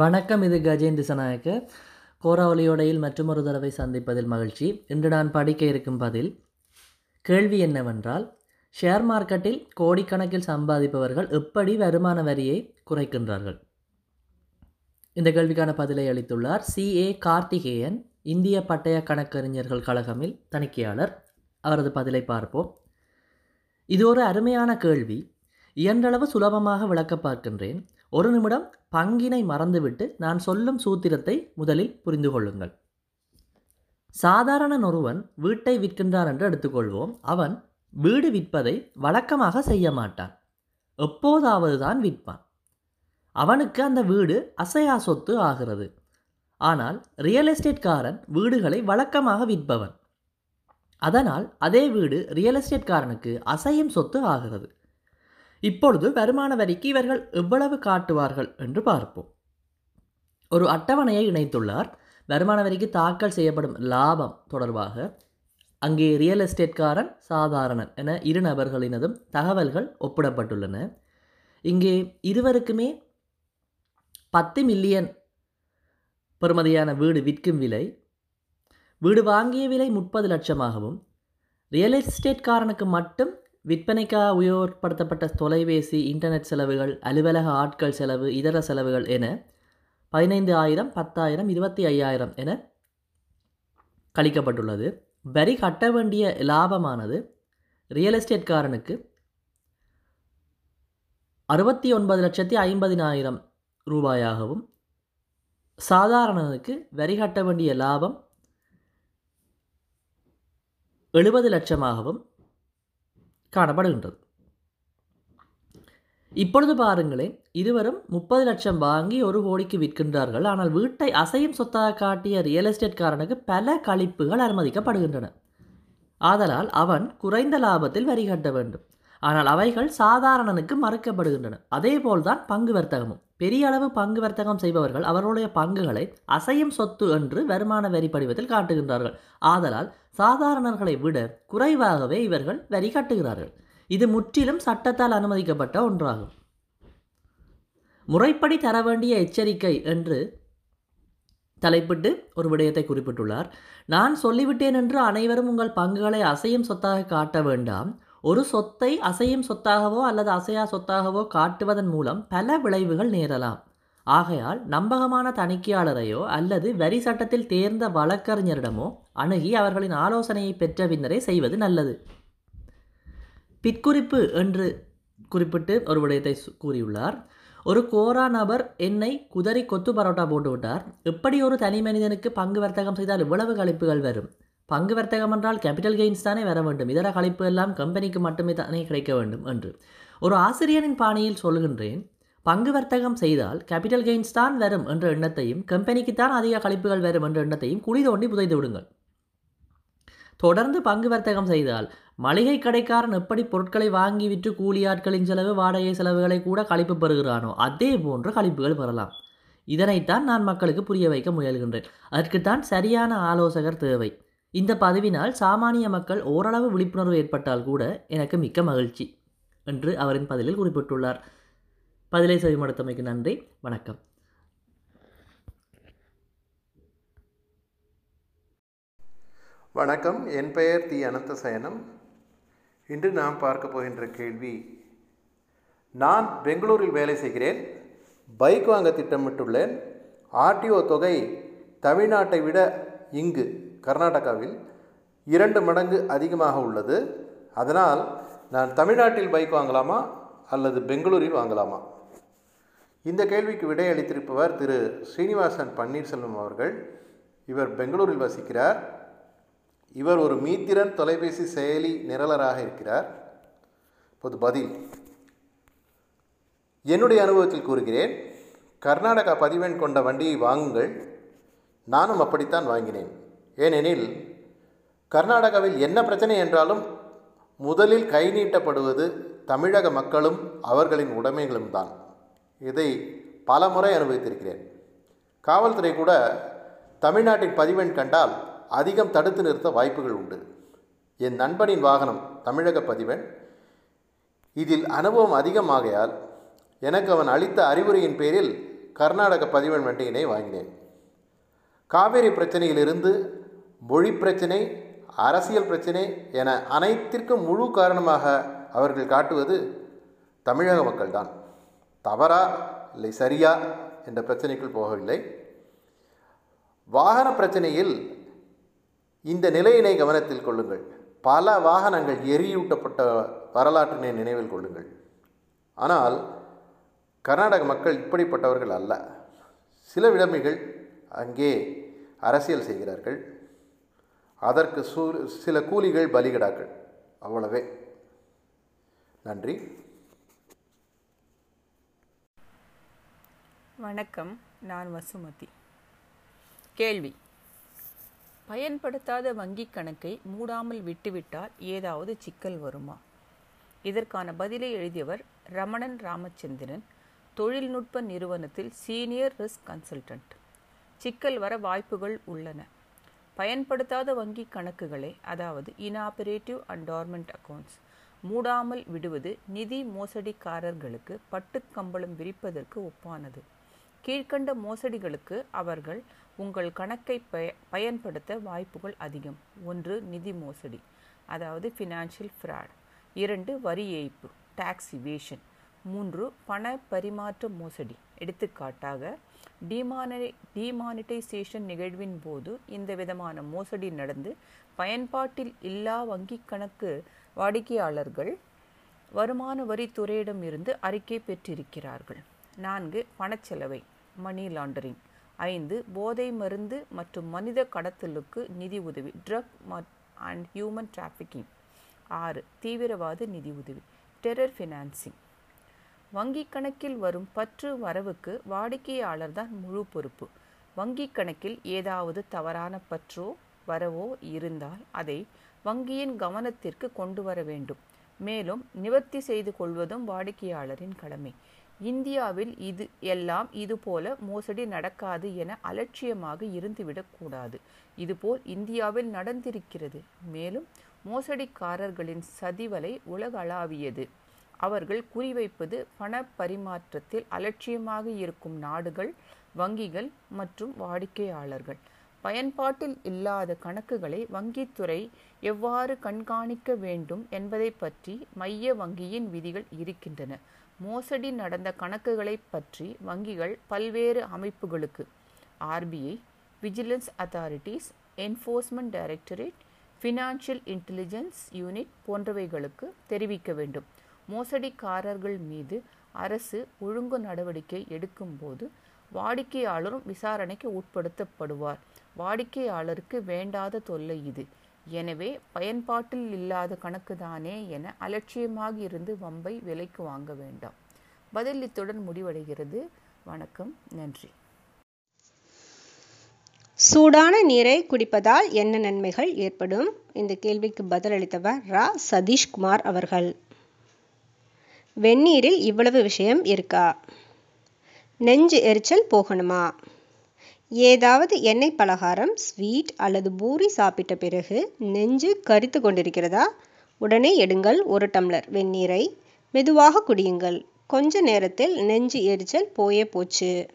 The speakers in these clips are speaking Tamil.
வணக்கம் இது கஜேன் திசநாயக்க. கோராவளியோடையில் மற்றொரு தடவை சந்திப்பதில் மகிழ்ச்சி. இன்று நான் படிக்க இருக்கும் பதில் கேள்வி என்னவென்றால் ஷேர் மார்க்கெட்டில் கோடிக்கணக்கில் சம்பாதிப்பவர்கள் எப்படி வருமான வரியை குறைக்கின்றார்கள்? இந்த கேள்விக்கான பதிலை அளித்துள்ளார் சிஏ கார்த்திகேயன் இந்திய பட்டய கணக்கறிஞர்கள் கழகமில் தணிக்கையாளர். அவரது பதிலை பார்ப்போம். இது ஒரு அருமையான கேள்வி. இயன்றளவு சுலபமாக விளக்க பார்க்கின்றேன். ஒரு நிமிடம் பங்கினை மறந்துவிட்டு நான் சொல்லும் சூத்திரத்தை முதலில் புரிந்து கொள்ளுங்கள். சாதாரண ஒருவன் வீட்டை விற்கின்றான் என்று எடுத்துக்கொள்வோம். அவன் வீடு விற்பதை வழக்கமாக செய்ய மாட்டான். எப்போதாவது தான் விற்பான். அவனுக்கு அந்த வீடு அசையா சொத்து ஆகிறது. ஆனால் ரியல் எஸ்டேட்காரன் வீடுகளை வழக்கமாக விற்பவன். அதனால் அதே வீடு ரியல் எஸ்டேட்காரனுக்கு அசையும் சொத்து ஆகிறது. இப்பொழுது வருமான வரிக்கு இவர்கள் எவ்வளவு காட்டுவார்கள் என்று பார்ப்போம். ஒரு அட்டவணையை இணைத்துள்ளார். வருமான வரிக்கு தாக்கல் செய்யப்படும் லாபம் தொடர்பாக அங்கே ரியல் எஸ்டேட்காரன் சாதாரணன் என இரு நபர்களினதும் தகவல்கள் ஒப்பிடப்பட்டுள்ளன. இங்கே இருவருக்குமே பத்து மில்லியன் பெறுமதியான வீடு விற்கும் விலை வீடு வாங்கிய விலை முப்பது லட்சமாகவும் ரியல் எஸ்டேட்காரனுக்கு மட்டும் விற்பனைக்காக உபயோகப்படுத்தப்பட்ட தொலைபேசி இன்டர்நெட் செலவுகள் அலுவலக ஆட்கள் செலவு இதர செலவுகள் என பதினைந்து ஆயிரம் பத்தாயிரம் இருபத்தி ஐயாயிரம் என கழிக்கப்பட்டுள்ளது. வரி கட்ட வேண்டிய லாபமானது ரியல் எஸ்டேட்காரனுக்கு அறுபத்தி ஒன்பது லட்சத்தி ஐம்பதினாயிரம் ரூபாயாகவும் சாதாரணனுக்கு வரி கட்ட வேண்டிய லாபம் எழுபது லட்சமாகவும் காணப்படுகின்றது. இப்பொழுது பாருங்களேன் இருவரும் முப்பது லட்சம் வாங்கி ஒரு கோடிக்கு விற்கின்றார்கள். ஆனால் வீட்டை அசையும் சொத்தாக காட்டிய ரியல் எஸ்டேட்காரனுக்கு பல கழிப்புகள் அனுமதிக்கப்படுகின்றன. ஆதலால் அவன் குறைந்த லாபத்தில் வரி கட்ட வேண்டும். ஆனால் அவைகள் சாதாரணனுக்கு மறுக்கப்படுகின்றன. அதேபோல்தான் பங்கு வர்த்தகமும். பெரிய அளவு பங்கு வர்த்தகம் செய்பவர்கள் அவர்களுடைய பங்குகளை அசையும் சொத்து என்று வருமான வரி படிவத்தில் காட்டுகின்றார்கள். ஆதலால் சாதாரணர்களை விட குறைவாகவே இவர்கள் வரி கட்டுகிறார்கள். இது முற்றிலும் சட்டத்தால் அனுமதிக்கப்பட்ட ஒன்றாகும். முறைப்படி தர வேண்டிய எச்சரிக்கை என்று தலைப்பிட்டு ஒரு விடயத்தை குறிப்பிட்டுள்ளார். நான் சொல்லிவிட்டேன் என்று அனைவரும் உங்கள் பங்குகளை அசையும் சொத்தாக காட்ட வேண்டாம். ஒரு சொத்தை அசையும் சொத்தாகவோ அல்லது அசையா சொத்தாகவோ காட்டுவதன் மூலம் பல விளைவுகள் நேரலாம். ஆகையால் நம்பகமான தணிக்கையாளரையோ அல்லது வரி சட்டத்தில் தேர்ந்த வழக்கறிஞரிடமோ அணுகி அவர்களின் ஆலோசனையை பெற்ற பின்னரே செய்வது நல்லது. பிற்குறிப்பு என்று குறிப்பிட்டு ஒரு விடயத்தை கூறியுள்ளார். ஒரு கோரா நபர் என்னை குதறி கொத்து பரோட்டா போட்டு விட்டார் எப்படி ஒரு தனி மனிதனுக்கு பங்கு வர்த்தகம் செய்தால் இவ்வளவு கழிப்புகள் வரும். பங்கு வர்த்தகம் என்றால் கேபிட்டல் கெயின்ஸ் தானே வர வேண்டும். இதர கழிப்பு எல்லாம் கம்பெனிக்கு மட்டுமே தானே கிடைக்க வேண்டும் என்று. ஒரு ஆசிரியரின் பாணியில் சொல்கின்றேன் பங்கு வர்த்தகம் செய்தால் கேபிட்டல் கெயின்ஸ் தான் வரும் என்ற எண்ணத்தையும் கம்பெனிக்கு தான் அதிக கழிப்புகள் வரும் என்ற எண்ணத்தையும் குழி தோண்டி புதைத்து விடுங்கள். தொடர்ந்து பங்கு வர்த்தகம் செய்தால் மளிகை கடைக்காரன் எப்படி பொருட்களை வாங்கி விற்று கூலி ஆட்களின் செலவு வாடகை செலவுகளை கூட கழிப்பு பெறுகிறானோ அதே போன்று கழிப்புகள் பெறலாம். இதனைத்தான் நான் மக்களுக்கு புரிய வைக்க முயல்கின்றேன். அதற்குத்தான் சரியான ஆலோசகர் தேவை. இந்த பதிவினால் சாமானிய மக்கள் ஓரளவு விழிப்புணர்வு ஏற்பட்டால் கூட எனக்கு மிக்க மகிழ்ச்சி என்று அவரின் பதிலில் குறிப்பிட்டுள்ளார். பதிலை செவிமடுத்தமைக்கு நன்றி. வணக்கம். வணக்கம். என் பெயர் தி. அனந்தசயனம். இன்று நாம் பார்க்க போகின்ற கேள்வி நான் பெங்களூரில் வேலை செய்கிறேன் பைக் வாங்க திட்டமிட்டுள்ளேன் ஆர்டிஓ தொகை தமிழ்நாட்டை விட இங்கு கர்நாடகாவில் இரண்டு மடங்கு அதிகமாக உள்ளது. அதனால் நான் தமிழ்நாட்டில் பைக் வாங்கலாமா அல்லது பெங்களூரில் வாங்கலாமா? இந்த கேள்விக்கு விடையளித்திருப்பவர் திரு ஸ்ரீனிவாசன் பன்னீர்செல்வம் அவர்கள். இவர் பெங்களூரில் வசிக்கிறார். இவர் ஒரு மீத்திறன் தொலைபேசி செயலி நிரலராக இருக்கிறார். இப்போது பதில். என்னுடைய அனுபவத்தில் கூறுகிறேன் கர்நாடகா பதிவெண் கொண்ட வண்டியை வாங்குங்கள். நானும் அப்படித்தான் வாங்கினேன். ஏனெனில் கர்நாடகாவில் என்ன பிரச்சனை என்றாலும் முதலில் கை நீட்டப்படுவது தமிழக மக்களும் அவர்களின் உடைமைகளும் தான். இதை பல முறை அனுபவித்திருக்கிறேன். காவல்துறை கூட தமிழ்நாட்டின் பதிவெண் கண்டால் அதிகம் தடுத்து நிறுத்த வாய்ப்புகள் உண்டு. என் நண்பனின் வாகனம் தமிழக பதிவெண். இதில் அனுபவம் அதிகமாகையால் எனக்கு அவன் அளித்த அறிவுரையின் பேரில் கர்நாடக பதிவெண் வண்டியினை வாங்கினேன். காவேரி பிரச்சனையிலிருந்து மொழி பிரச்சனை அரசியல் பிரச்சனை என அனைத்திற்கும் முழு காரணமாக அவர்கள் காட்டுவது தமிழக மக்கள்தான். தவறா இல்லை சரியா என்ற பிரச்சனைக்குள் போகவில்லை. வாகன பிரச்சனையில் இந்த நிலையினை கவனத்தில் கொள்ளுங்கள். பல வாகனங்கள் எரியூட்டப்பட்ட வரலாற்றினை நினைவில் கொள்ளுங்கள். ஆனால் கர்நாடக மக்கள் இப்படிப்பட்டவர்கள் அல்ல. சில விடமைகள் அங்கே அரசியல் செய்கிறார்கள். அதற்கு சூ சில கூலிகள் பலிகடாக்கள். அவ்வளவே. நன்றி. வணக்கம். நான் வசுமதி. கேள்வி. பயன்படுத்தாத வங்கிக் கணக்கை மூடாமல் விட்டுவிட்டால் ஏதாவது சிக்கல் வருமா? இதற்கான பதிலை எழுதியவர் ரமணன் ராமச்சந்திரன் தொழில்நுட்ப நிறுவனத்தில் சீனியர் ரிஸ்க் கன்சல்டன்ட். சிக்கல் வர வாய்ப்புகள் உள்ளன. பயன்படுத்தாத வங்கி கணக்குகளை அதாவது இனாபரேட்டிவ் அண்ட் டார்மெண்ட் அக்கவுண்ட்ஸ் மூடாமல் விடுவது நிதி மோசடிக்காரர்களுக்கு பட்டுக்கம்பளம் விரிப்பதற்கு ஒப்பானது. கீழ்கண்ட மோசடிகளுக்கு அவர்கள் உங்கள் கணக்கை பய பயன்படுத்த வாய்ப்புகள் அதிகம். ஒன்று நிதி மோசடி அதாவது ஃபினான்ஷியல் ஃப்ராட் இரண்டு வரி ஏய்ப்பு டாக்ஸ் இவேஷன் மூன்று பண பரிமாற்ற மோசடி. எடுத்துக்காட்டாக டிமானி டிமானிட்டைசேஷன் நிகழ்வின் போது இந்த விதமான மோசடி நடந்து பயன்பாட்டில் இல்லா வங்கிக் கணக்கு வாடிக்கையாளர்கள் வருமான வரித்துறையிடம் இருந்து அறிக்கை பெற்றிருக்கிறார்கள். நான்கு பணச்செலவை. Money laundering. ஐந்து போதை மருந்து மற்றும் மனித கடத்தலுக்கு நிதி உதவி. ட்ரக் அண்ட் ஹியூமன் டிராஃபிக்கிங் ஆறு தீவிரவாத நிதி உதவி. டெரர் ஃபினான்சிங் வங்கிக் கணக்கில் வரும் பற்று வரவுக்கு வாடிக்கையாளர் தான் முழு பொறுப்பு. வங்கிக் கணக்கில் ஏதாவது தவறான பற்றோ வரவோ இருந்தால் அதை வங்கியின் கவனத்திற்கு கொண்டு வர வேண்டும். மேலும் நிவர்த்தி செய்து கொள்வதும் வாடிக்கையாளரின் கடமை. இந்தியாவில் இது எல்லாம் இதுபோல மோசடி நடக்காது என அலட்சியமாக இருந்துவிடக்கூடாது இதுபோல் இந்தியாவில் நடந்திருக்கிறது. மேலும் மோசடிக்காரர்களின் சதிவலை உலகளாவியது. அவர்கள் குறிவைப்பது பண பரிமாற்றத்தில் அலட்சியமாக இருக்கும் நாடுகள் வங்கிகள் மற்றும் வாடிக்கையாளர்கள். பயன்பாட்டில் இல்லாத கணக்குகளை வங்கித்துறை எவ்வாறு கண்காணிக்க வேண்டும் என்பதை பற்றி மைய வங்கியின் விதிகள் இருக்கின்றன. மோசடி நடந்த கணக்குகளை பற்றி வங்கிகள் பல்வேறு அமைப்புகளுக்கு RBI vigilance authorities enforcement directorate financial intelligence unit போன்றவைகளுக்கு தெரிவிக்க வேண்டும். மோசடிக்காரர்கள் மீது அரசு ஒழுங்கு நடவடிக்கை எடுக்கும்போது வாடிக்கையாளரும் விசாரணைக்கு உட்படுத்தப்படுவார். வாடிக்கையாளருக்கு வேண்டாத தொல்லை இது. எனவே பயன்பாட்டில் இல்லாத கணக்குதானே என அலட்சியமாக இருந்து வம்பை விலைக்கு வாங்க வேண்டாம். பதில் இத்துடன் முடிவடைகிறது. வணக்கம். நன்றி. சூடான நீரை குடிப்பதால் என்ன நன்மைகள் ஏற்படும்? இந்த கேள்விக்கு பதிலளித்தவர் ரா. சதீஷ்குமார் அவர்கள். வெந்நீரில் இவ்வளவு விஷயம் இருக்கா? நெஞ்சு எரிச்சல் போகணுமா? ஏதாவது எண்ணெய் பலகாரம் ஸ்வீட் அல்லது பூரி சாப்பிட்ட பிறகு நெஞ்சு கரித்து கொண்டிருக்கிறதா? உடனே எடுங்கள் ஒரு டம்ளர் வெந்நீரை. மெதுவாக குடியுங்கள். கொஞ்ச நேரத்தில் நெஞ்சு எரிச்சல் போயே போச்சு.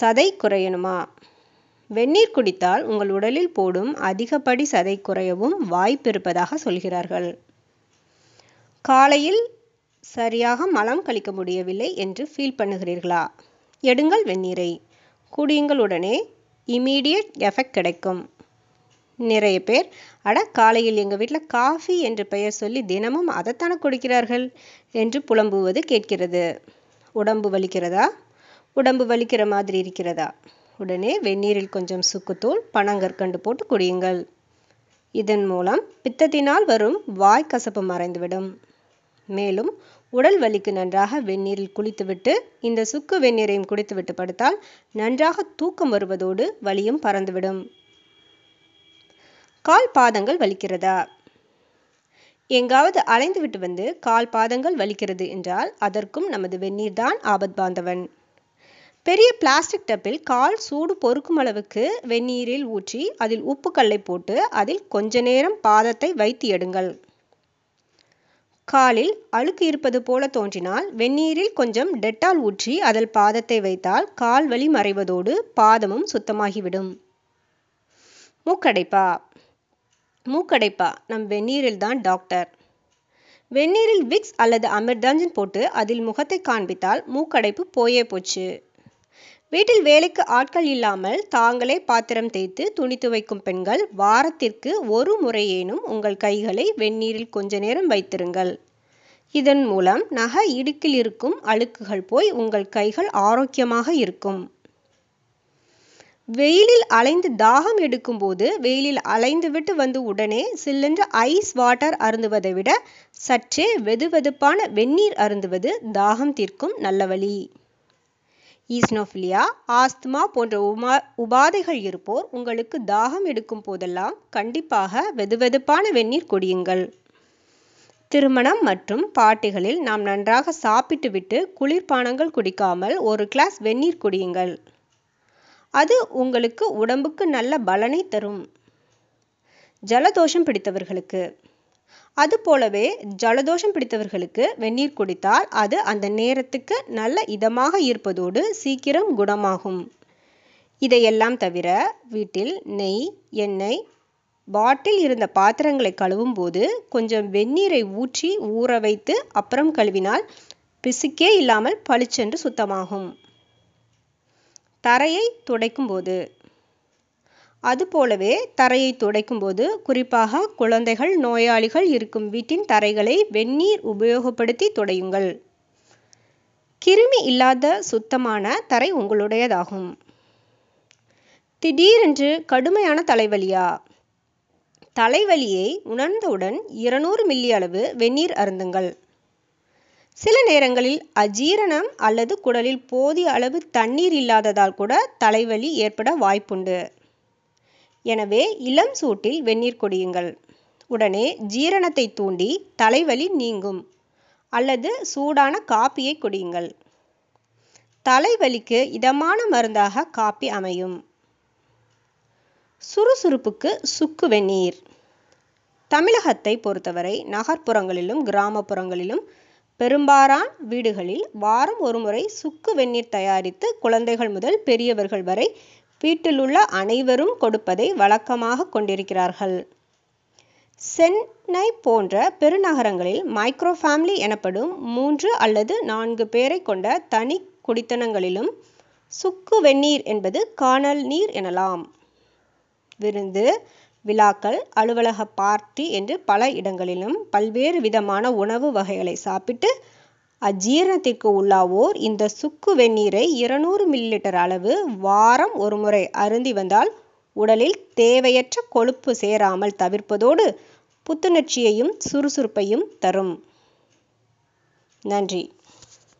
சதை குறையணுமா? வெந்நீர் குடித்தால் உங்கள் உடலில் போடும் அதிகப்படி சதை குறையவும் வாய்ப்பு இருப்பதாக சொல்கிறார்கள். காலையில் சரியாக மலம் கழிக்க முடியவில்லை என்று ஃபீல் பண்ணுகிறீர்களா? எடுங்கள் வெந்நீரை. குடியுங்கள் உடனே. இமீடியட் எஃபெக்ட் கிடைக்கும். நிறைய பேர் அட காலையில் எங்கள் வீட்டில் காஃபி என்று பெயர் சொல்லி தினமும் அதைத்தானே குடிக்கிறார்கள்? என்று புலம்புவது கேட்கிறது. உடம்பு வலிக்கிறதா? உடம்பு வலிக்கிற மாதிரி இருக்கிறதா? உடனே வெந்நீரில் கொஞ்சம் சுக்குத்தூள் பனங்கற்கண்டு போட்டு குடியுங்கள். இதன் மூலம் பித்தத்தினால் வரும் வாய் கசப்பு மறைந்துவிடும். மேலும் உடல் வலிக்கு நன்றாக வெந்நீரில் குளித்துவிட்டு இந்த சுக்கு வெந்நீரையும் குடித்துவிட்டு படுத்தால் நன்றாக தூக்கம் வருவதோடு வலியும் பறந்துவிடும். கால் பாதங்கள் வலிக்கிறதா? எங்காவது அலைந்து விட்டு வந்து கால் பாதங்கள் வலிக்கிறது என்றால் அதற்கும் நமது வெந்நீர் தான் ஆபத் பாந்தவன். பெரிய பிளாஸ்டிக் டப்பில் கால் சூடு பொறுக்கும் அளவுக்கு வெந்நீரில் ஊற்றி அதில் உப்பு கல்லை போட்டு அதில் கொஞ்ச நேரம் பாதத்தை வைத்து எடுங்கள் காலில் அழுக்கு இருப்பது போல தோன்றினால் வெந்நீரில் கொஞ்சம் டெட்டால் ஊற்றி அதில் பாதத்தை வைத்தால் கால் வலி மறைவதோடு பாதமும் சுத்தமாகிவிடும். மூக்கடைப்பா. மூக்கடைப்பா. நம் வெந்நீரில் தான் டாக்டர். வெந்நீரில் விக்ஸ் அல்லது அமிர்தாஞ்சன் போட்டு அதில் முகத்தை காண்பித்தால் மூக்கடைப்பு போயே போச்சு. வீட்டில் வேலைக்கு ஆட்கள் இல்லாமல் தாங்களே பாத்திரம் தேய்த்து துணி துவைக்கும் பெண்கள் வாரத்திற்கு ஒரு முறையேனும் உங்கள் கைகளை வெந்நீரில் கொஞ்ச நேரம் வைத்திருங்கள். இதன் மூலம் நகை இடுக்கில் இருக்கும் அழுக்குகள் போய் உங்கள் கைகள் ஆரோக்கியமாக இருக்கும். வெயிலில் அலைந்து தாகம் எடுக்கும்போது வெயிலில் அலைந்து விட்டு வந்து உடனே சில்லென்று ஐஸ் வாட்டர் அருந்துவதை விட சற்றே வெதுவெதுப்பான வெந்நீர் அருந்துவது தாகம் தீர்க்கும் நல்ல வழி. ஈஸ்னோஃபிலியா ஆஸ்துமா போன்ற உமா உபாதைகள் இருப்போர் உங்களுக்கு தாகம் எடுக்கும் போதெல்லாம் கண்டிப்பாக வெதுவெதுப்பான வெந்நீர் குடியுங்கள். திருமணம் மற்றும் பாட்டிகளில் நாம் நன்றாக சாப்பிட்டுவிட்டு குளிர்பானங்கள் குடிக்காமல் ஒரு கிளாஸ் வெந்நீர் குடியுங்கள். அது உங்களுக்கு உடம்புக்கு நல்ல பலனை தரும். ஜலதோஷம் பிடித்தவர்களுக்கு. அதுபோலவே ஜலதோஷம் பிடித்தவர்களுக்கு வெந்நீர் குடித்தால் அது அந்த நேரத்துக்கு நல்ல இதமாக இருப்பதோடு சீக்கிரம் குணமாகும். இதையெல்லாம் தவிர வீட்டில் நெய் எண்ணெய் பாட்டில் இருந்த பாத்திரங்களை கழுவும் போது கொஞ்சம் வெந்நீரை ஊற்றி ஊற வைத்து அப்புறம் கழுவினால் பிசுக்கே இல்லாமல் பளிச்சென்று சுத்தமாகும். தரையை துடைக்கும் போது அதுபோலவே தரையை துடைக்கும்போது குறிப்பாக குழந்தைகள் நோயாளிகள் இருக்கும் வீட்டின் தரைகளை வெந்நீர் உபயோகப்படுத்தி துடையுங்கள். கிருமி இல்லாத சுத்தமான தரை உங்களுடையதாகும். திடீரென்று கடுமையான தலைவலியா? தலைவலியை உணர்ந்தவுடன் இருநூறு மில்லி அளவு வெந்நீர் அருந்துங்கள். சில நேரங்களில் அஜீரணம் அல்லது குடலில் போதிய அளவு தண்ணீர் இல்லாததால் கூட தலைவலி ஏற்பட வாய்ப்புண்டு. எனவே இளம் சூட்டில் வெந்நீர் குடியுங்கள். உடனே ஜீரணத்தை தூண்டி தலைவலி நீங்கும். அல்லது சூடான காப்பியை குடியுங்கள். தலைவலிக்கு இதமான மருந்தாக காப்பி அமையும். சுறுசுறுப்புக்கு சுக்கு வெந்நீர். தமிழகத்தை பொறுத்தவரை நகர்ப்புறங்களிலும் கிராமப்புறங்களிலும் பெரும்பாலான வீடுகளில் வாரம் ஒருமுறை சுக்கு வெந்நீர் தயாரித்து குழந்தைகள் முதல் பெரியவர்கள் வரை வீட்டிலுள்ள அனைவரும் கொடுப்பதை வழக்கமாக கொண்டிருக்கிறார்கள். சென்னை போன்ற பெருநகரங்களில் மைக்ரோ ஃபேமிலி எனப்படும் மூன்று அல்லது நான்கு பேரை கொண்ட தனி குடித்தனங்களிலும் சுக்கு வெந்நீர் என்பது காணல் நீர் எனலாம். விருந்து விழாக்கள் அலுவலக பார்ட்டி என்று பல இடங்களிலும் பல்வேறு விதமான உணவு வகைகளை சாப்பிட்டு அஜீரணத்திற்கு உள்ளாவோர் இந்த சுக்கு வெந்நீரை இருநூறு மில்லிலிட்டர் அளவு வாரம் ஒருமுறை அருந்தி வந்தால் உடலில் தேவையற்ற கொழுப்பு சேராமல் தவிர்ப்பதோடு புத்துணர்ச்சியையும் சுறுசுறுப்பையும் தரும். நன்றி.